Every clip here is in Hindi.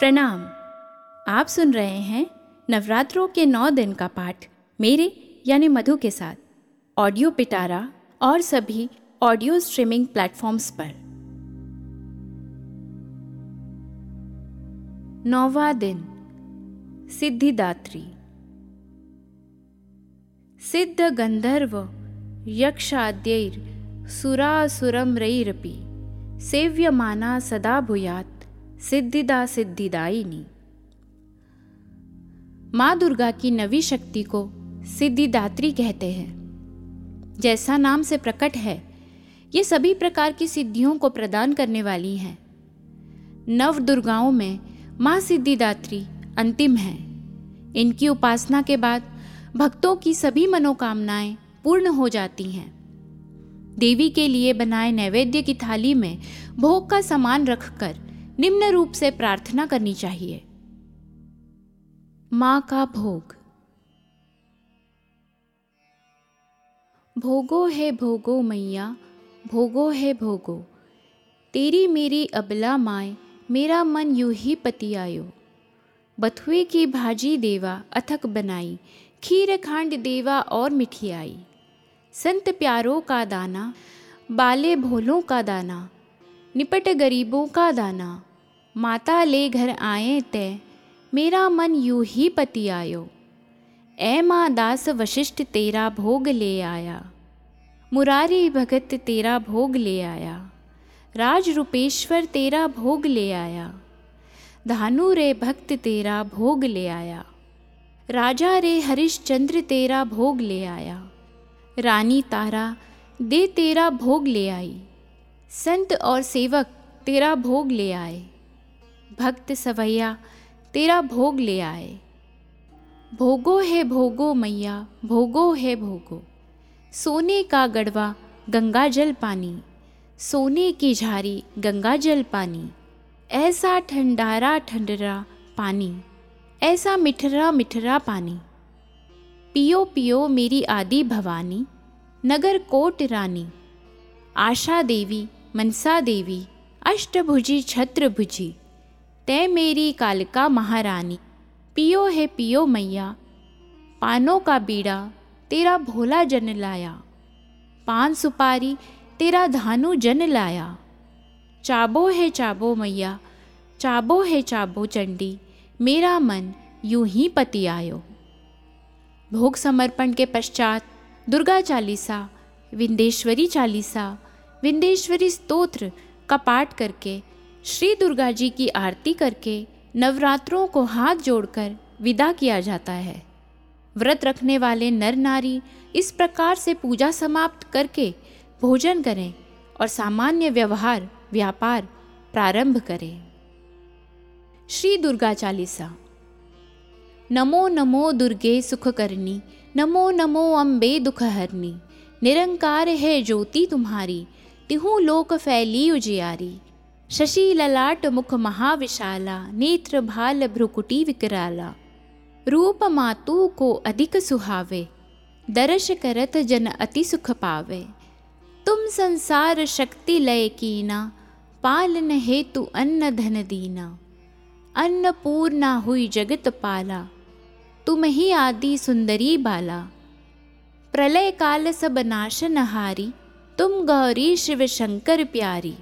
प्रणाम। आप सुन रहे हैं नवरात्रों के नौ दिन का पाठ मेरे, यानी मधु के साथ। ऑडियो पिटारा और सभी ऑडियो स्ट्रीमिंग प्लेटफॉर्म्स पर। नौवा दिन, सिद्धिदात्री। सिद्ध गंधर्व यक्षाद्यैर सुरासुरमरैरपि सेव्यमाना सदा भूयात्। सिद्धिदा सिद्धिदायिनी माँ दुर्गा की नवी शक्ति को सिद्धिदात्री कहते हैं। जैसा नाम से प्रकट है, ये सभी प्रकार की सिद्धियों को प्रदान करने वाली हैं। नव दुर्गाओं में माँ सिद्धिदात्री अंतिम है। इनकी उपासना के बाद भक्तों की सभी मनोकामनाएँ पूर्ण हो जाती हैं। देवी के लिए बनाए नैवेद्य की थाली में भोग का सामान रखकर निम्न रूप से प्रार्थना करनी चाहिए। माँ का भोग। भोगो है भोगो मैया, भोगो है भोगो। तेरी मेरी अबला माए, मेरा मन यू ही पति आयो। बथुए की भाजी देवा अथक बनाई, खीर खांड देवा और मिठियाई संत प्यारों का दाना, बाले भोलों का दाना, निपट गरीबों का दाना। माता ले घर आए तय मेरा मन यूँ ही पति आयो। ए माँ दास वशिष्ठ तेरा भोग ले आया। मुरारी भगत तेरा भोग ले आया। राज रूपेश्वर तेरा भोग ले आया। धानु रे भक्त तेरा भोग ले आया। राजा रे हरिश्चंद्र तेरा भोग ले आया। रानी तारा, दे तेरा भोग ले आई। संत और सेवक तेरा भोग ले आए। भक्त सवैया, तेरा भोग ले आए। भोगो है भोगो मैया, भोगो है भोगो। सोने का गढ़वा, गंगा जल पानी। सोने की झारी, गंगा जल पानी। ऐसा ठंडारा ठंडरा पानी, ऐसा मिठरा मिठरा पानी। पियो पियो मेरी आदि भवानी, नगर कोट रानी। आशा देवी, मनसा देवी, अष्टभुजी छत्रभुजी तय मेरी कालिका महारानी। पियो है पियो मैया, पानों का बीड़ा तेरा भोला जन लाया। पान सुपारी तेरा धानु जन लाया। चाबो है चाबो मैया, चाबो है चाबो चंडी, मेरा मन यूँ ही पति आयो भोग समर्पण के पश्चात दुर्गा चालीसा, विंदेश्वरी चालीसा, विंदेश्वरी स्तोत्र का पाठ करके श्री दुर्गा जी की आरती करके नवरात्रों को हाथ जोड़कर विदा किया जाता है। व्रत रखने वाले नर नारी इस प्रकार से पूजा समाप्त करके भोजन करें और सामान्य व्यवहार, व्यापार प्रारंभ करें। श्री दुर्गा चालीसा। नमो नमो दुर्गे सुख करनी नमो नमो अम्बे दुख हरनी निरंकार है ज्योति तुम्हारी, तिहू लोक फैली उजियारी। शशि ललाट मुख महाविशाला, नेत्र भाल भ्रुकुटी विकराला। रूप मातु को अधिक सुहावे, दर्श करत जन अति सुख पावे। तुम संसार शक्ति लय कीना, पालन हेतु अन्न धन दीना। अन्न पूर्णा हुई जगत पाला, तुम ही आदि सुंदरी बाला। प्रलय काल सब नाशनहारी तुम गौरी शिव शंकर प्यारी।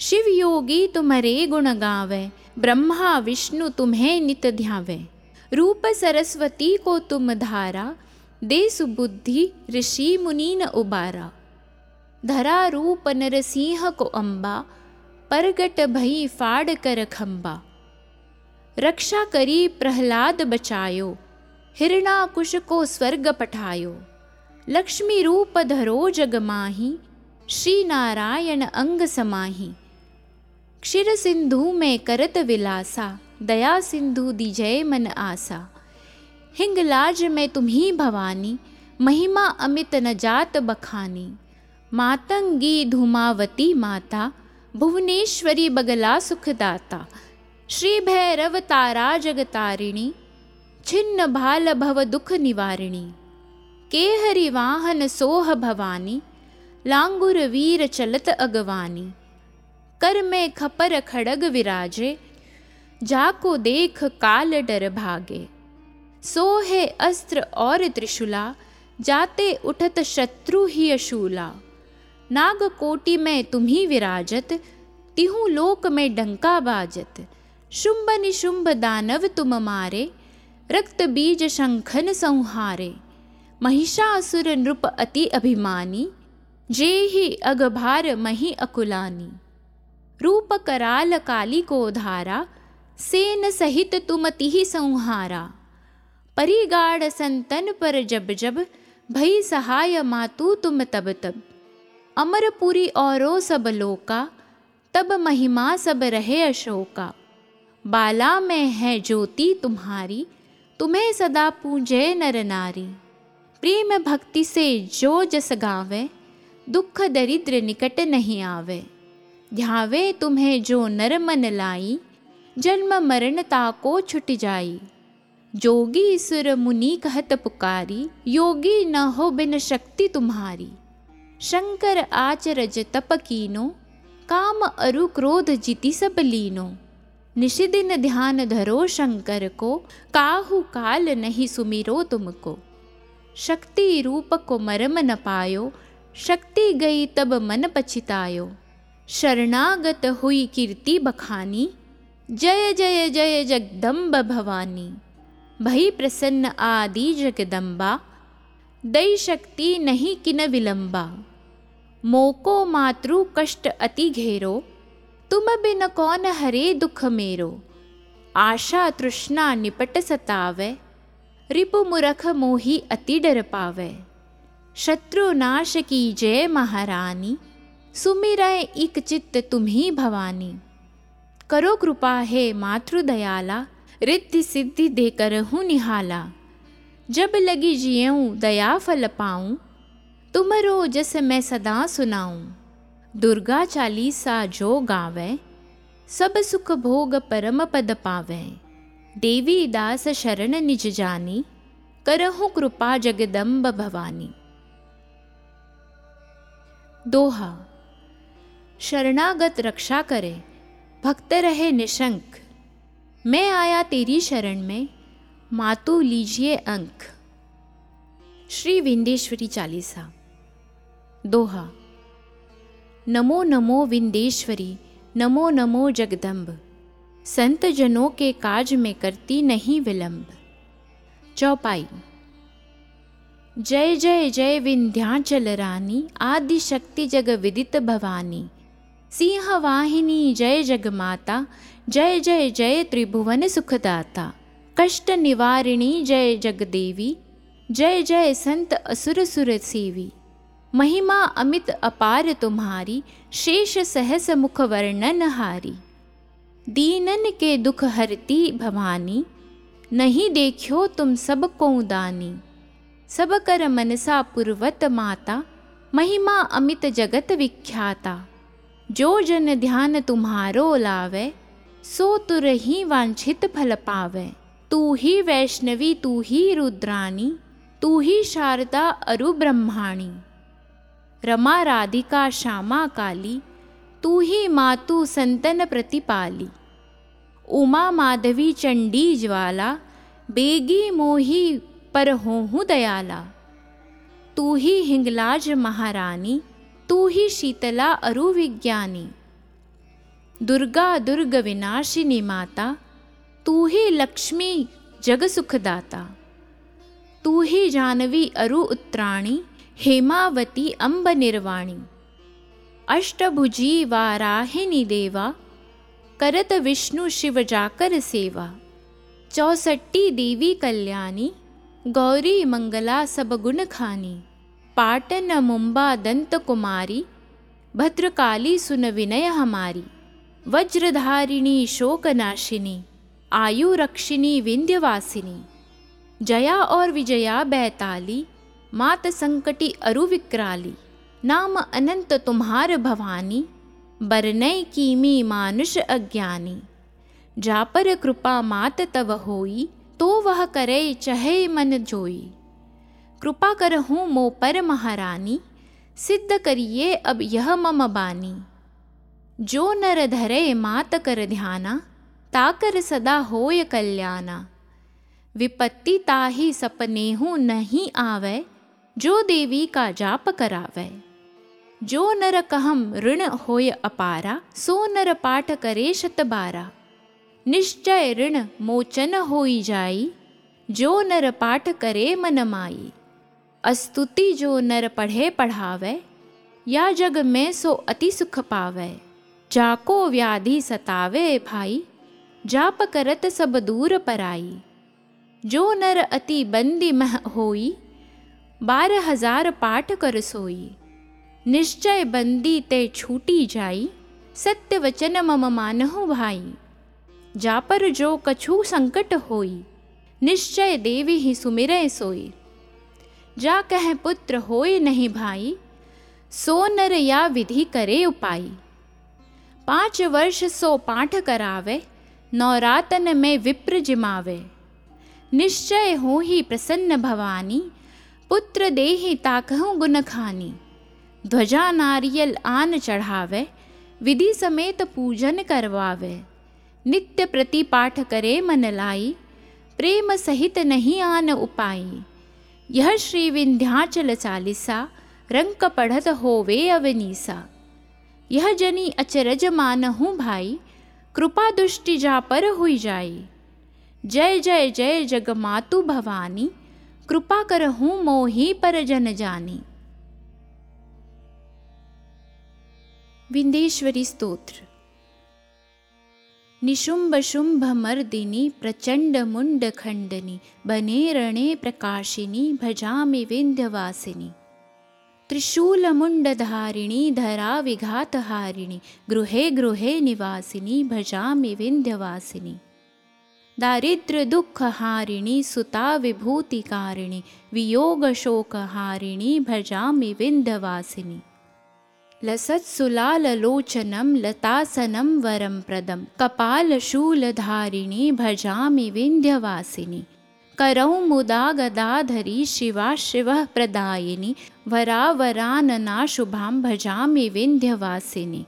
शिव योगी तुम्हारे गुण गावे ब्रह्मा विष्णु तुम्हें नित ध्यावे रूप सरस्वती को तुम धारा दे सुबुद्धि ऋषि मुनि न उबारा धरा रूप नरसिंह को अम्बा परगट भई फाड़ कर खम्बा रक्षा करी प्रहलाद बचायो हिरणाकुश को स्वर्ग पठायो लक्ष्मी रूप धरो जग माही श्री नारायण अंग समाही क्षीर सिंधु में करत विलासा दया सिंधु दिजय मन आसा हिंगलाज में तुम्ही भवानी महिमा अमित न जात बखानी मातंगी धूमावती माता भुवनेश्वरी बगला सुखदाता श्री भैरव तारा जगतारिणी छिन्न भाल भव दुख निवारिणी केहरि वाहन सोह भवानी लांगुर वीर चलत अगवानी कर में खपर खड़ग विराजे, जाको देख काल डर भागे। सोहे अस्त्र और त्रिशूला, जाते उठत शत्रु ही अशूला। नाग कोटि में तुम्ही विराजत, तिहु लोक में डंका बाजत। शुंभ निशुंभ दानव तुम मारे, रक्त बीज शंखन संहारे। महिषासुर नृप अति अभिमानी, जे ही अगभार मही अकुलानी। रूप कराल काली को धारा, सेन सहित तुम तिहि संहारा। परिगाढ़ संतन पर जब जब, भई सहाय मातु तुम तब तब। अमरपुरी औरो सब लोका, तब महिमा सब रहे अशोका। बाला में है ज्योति तुम्हारी, तुम्हें सदा पूजे नर नारी। प्रेम भक्ति से जो जस गावे, दुख दरिद्र निकट नहीं आवे। ध्यावे तुम्हें जो नर मन लाई, जन्म मरण ताको छुट जाई। जोगी सुर मुनि कहत पुकारी, योगी न हो बिन शक्ति तुम्हारी। शंकर आचरज तप कीनो, काम अरु क्रोध जिति सब लीनो। निशिदिन ध्यान धरो शंकर को, काहु काल नहीं सुमिरो तुमको। शक्ति रूप को मरम न पायो, शक्ति गई तब मन पछितायो। शरणागत हुई कीर्ति बखानी। जय जय जय जगदम्ब भवानी। भई प्रसन्न आदि जगदम्बा दई शक्ति नहीं किन विलंबा। मोको मातृ कष्ट अति घेरो, तुम बिन कौन हरे दुख मेरो। आशा तृष्णा निपट सतावे, रिपु मुरख मोही अति डर पावे। शत्रु नाश की जय महारानी। सुमिरय इक चित्त तुम्ही भवानी। करो कृपा है मातृ दयाला रिद्धि सिद्धि देकर हूँ निहाला। जब लगी जियऊँ दया फल पाऊँ तुमरो जस मैं सदा सुनाऊँ। दुर्गा चालीसा जो गावे, सब सुख भोग परम पद पावे। देवी दास शरण निज जानी, करहु कृपा जगदम्ब भवानी। दोहा शरणागत रक्षा करे। भक्त रहे निशंक। मैं आया तेरी शरण में, मातु लीजिए अंक। श्री विंदेश्वरी चालीसा। दोहा। नमो नमो विंदेश्वरी, नमो नमो जगदम्ब संत जनों के काज में करती नहीं विलंब। चौपाई। जय जय जय विंध्याचल रानी, आदि शक्ति जग विदित भवानी। सिंह वाहिनी जय जग माता जय जय जय त्रिभुवन सुखदाता। कष्ट निवारिणी जय जगदेवी, जय जय संत असुर सुर सेवी। महिमा अमित अपार तुम्हारी, शेष सहस मुख वर्णन हारी। दीनन के दुख हरती भवानी, नहीं देखो तुम सबको दानी। सब कर मनसा पुरवत माता, महिमा अमित जगत विख्याता। जो जन ध्यान तुम्हारो लावे, सो तुर ही वांछित फल पावे। तू ही वैष्णवी, तू ही रुद्राणी, तू ही शारदा अरु ब्रह्माणी। रमा राधिका, श्यामा काली, तू ही मातु संतन प्रतिपाली। उमा माधवी, चंडी ज्वाला, बेगी मोही पर होहू दयाला। तू ही हिंगलाज महारानी तू ही शीतला अरु दुर्गा दुर्ग विनाशिनी माता, तू ही लक्ष्मी जग सुखदाता तू ही जानवी अरु उत्तराणी हेमावती अंब निर्वाणी अष्टभुजी वाराहिनी देवा, करत विष्णु शिव जाकर सेवा। चौसट्टी देवी कल्याणी, गौरी मंगला सब गुण खानी। पाटन मुंबा दंत कुमारी भद्रकाली सुन विनय हमारी, वज्रधारिणी शोकनाशिनी आयु रक्षिणी विंध्यवासिनी, जया और विजया बैताली, मात संकटी अरु विक्राली नाम अनंत तुम्हार भवानी, बरनय कीमी मानुष अज्ञानी। जापर कृपा मात तव होई तो वह करे चहे मन जोई। कृपा करहूँ मो पर महारानी सिद्ध करिए अब यह मम बानी। जो नर धरे मात कर ध्याना, ताकर सदा होय कल्याणा। विपत्ति ताही सपने हूँ नहीं आवे, जो देवी का जाप करावे। जो नर कहम ऋण होय अपारा, सो नर पाठ करे शत बारा। निश्चय ऋण मोचन होई जाई, जो नर पाठ करे मन माई। अस्तुति जो नर पढ़े पढ़ावे, या जग में सो अति सुख पावे। जाको व्याधि सतावे भाई, जाप करत सब दूर पराई। जो नर अति बंदी मह होई बारह हज़ार पाठ कर सोई। निश्चय बंदी ते छूटी जाई, सत्य वचन मम मानहु भाई। जापर जो कछु संकट होई, निश्चय देवी ही सुमिरय सोई। जा कह पुत्र होय नहीं भाई, सो नर या विधि करे उपाई। पाँच वर्ष सो पाठ करावे, नौरातन में विप्र जिमावे। निश्चय हो ही प्रसन्न भवानी, पुत्र देहि ताकहु गुण खानी। ध्वजा नारियल आन चढ़ावे, विधि समेत पूजन करवावे। नित्य प्रति पाठ करे मन लाई, प्रेम सहित नहीं आन उपाई। यह श्री विंध्याचल चालीसा रंक पढ़त होवे अवनीसा। यह जनी अचरज मानहूँ भाई, कृपा दुष्टि जा पर हुई जाई। जय जय जय जग मातु भवानी, कृपा करहूँ मोही पर जन जानी। विंदेश्वरी स्तोत्र। निशुम्भशुम्भमर्दिनि प्रचण्डमुण्डखण्डनि बने रणे प्रकाशिनि भजामि विन्ध्यवासिनि। त्रिशूलमुण्डधारिणि धराविघातहारिणि गृहे गृहे निवासिनि भजामि विन्ध्यवासिनि। दारिद्र्यदुःखहारिणि सुताविभूतिकारिणि वियोगशोकहारिणि भजामि विन्ध्यवासिनि। लसत्सुलाललोचनं लतासनं वरं प्रदं कपालशूलधारिणी भजामि विन्ध्यवासिनि। करौ मुदा गदाधरी शिवा शिवः प्रदायिनि। वरावरानना शुभां भजामि विन्ध्यवासिनि।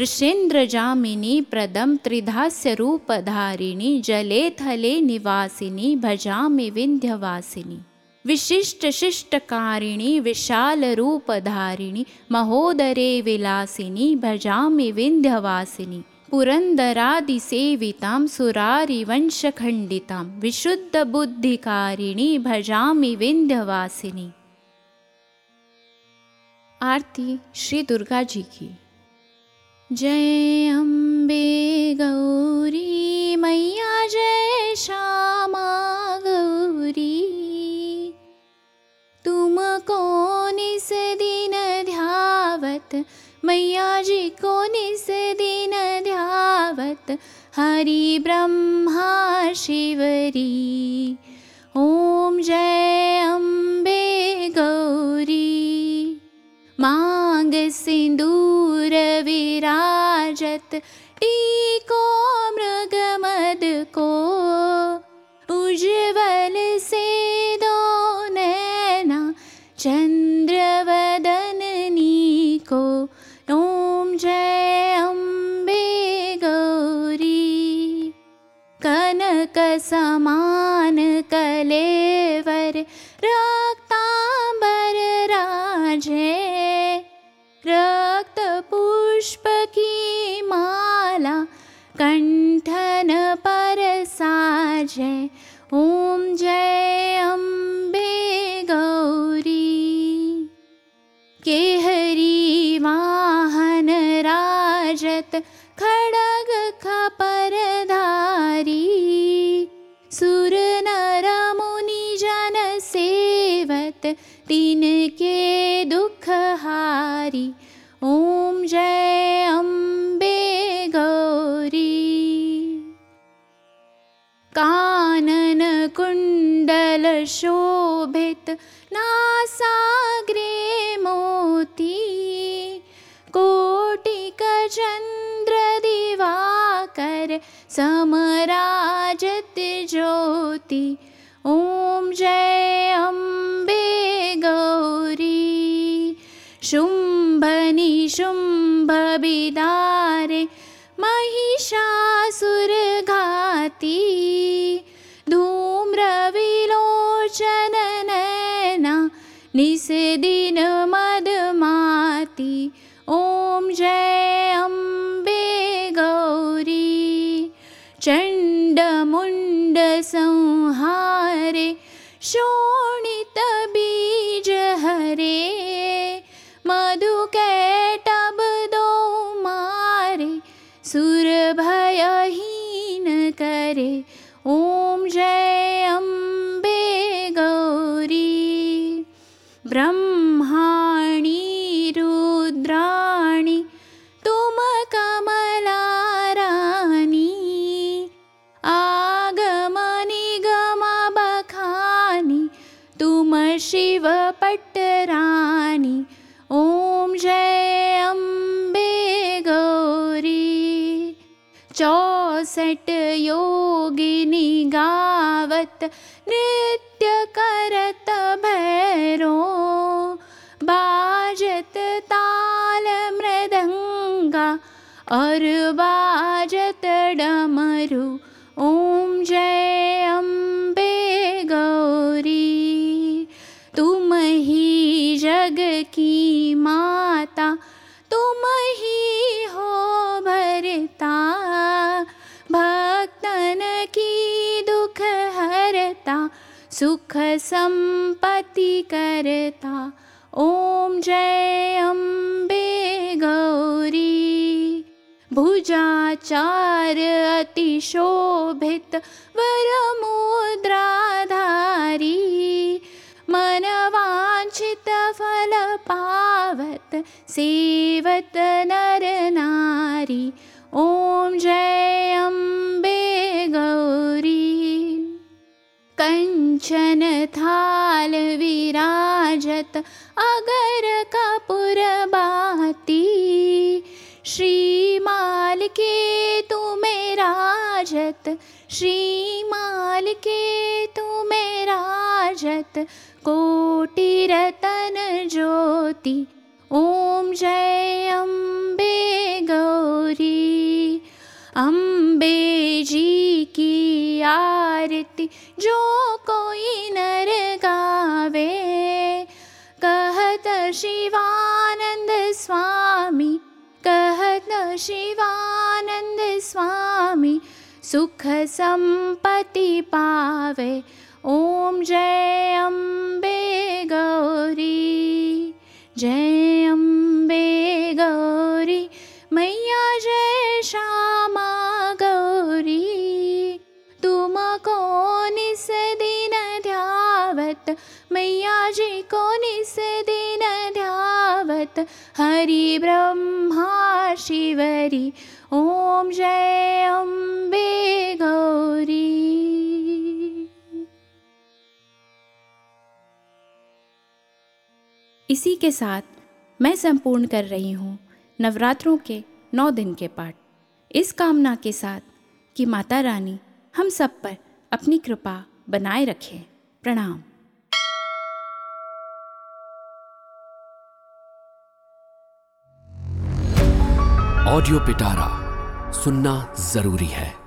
ऋषेन्द्रजामिनी प्रदं त्रिधास्यरूपधारिणि। जले थले निवासिनि भजामि विन्ध्यवासिनि विशिष्ट शिष्टकारिणी विशाल रूपधारिणी महोदरे विलासिनी भजामि विन्ध्यवासिनी पुरन्दरादिसेवितां सुरारिवंशखण्डितां विशुद्धबुद्धिकारिणी भजामि विन्ध्यवासिनी। आरती श्री दुर्गा जी की। जय अम्बे गौरी मैया जय श्यामा ध्यावत। मैया जी कौन इस दिन ध्यावत। हरि ब्रह्मा शिवरी। ॐ जय अम्बे गौरी। मांग सिंदूर विराजत पुष्प की माला कंठन शोभित नासाग्रे मोती। कोटिकचन्द्र दिवाकर समराज्योति ॐ जय अम्बे गौरी। शुम्भनि शुम्भविदारे निषदिन मदमाति ॐ जय अम्बे गौरी। चण्डमुण्डसंहारे शोणितबीज शिवपट्टराणि ॐ जय अम्बे गौरी। चौसठ योगिनी गावत नृत्य करत भैरो। बाजत ताल मृदङ्गा और बाजत डमरू ही जग की माता, तुम ही हो भरता। भक्तन की दुख हरता, सुख संपत्ति करता। ओम जय अम्बे गौरी। भुजाचार अति शोभित वरमुद्राधारी। फल पावत सेवत नर नारी। ॐ जय अम्बे गौरी। कञ्चन थाल विराजत अगर कपुर बाती। श्रीमाल के तुम्हें राजत। श्रीमाल के तुम्हें राजत कोटि रतन ज्योति ॐ जय अम्बे गौरी। अम्बे जी की आरती जो कोई नर गावे। कहत शिवानंद स्वामी कहत शिवानंद स्वामी सुख संपत्ति पावे ॐ जय अम्बे गौरी जय अम्बे गौरी मैया जय श्यामा गौरी। तुमको निस दिन ध्यावत मैया जी को निस दिन ध्यावत हरि ब्रह्मा शिवरी। ॐ जय अम्बे गौरी इसी के साथ मैं संपूर्ण कर रही हूँ नवरात्रों के नौ दिन के पाठ। इस कामना के साथ कि माता रानी हम सब पर अपनी कृपा बनाए रखें। प्रणाम। ऑडियो पिटारा सुनना ज़रूरी है।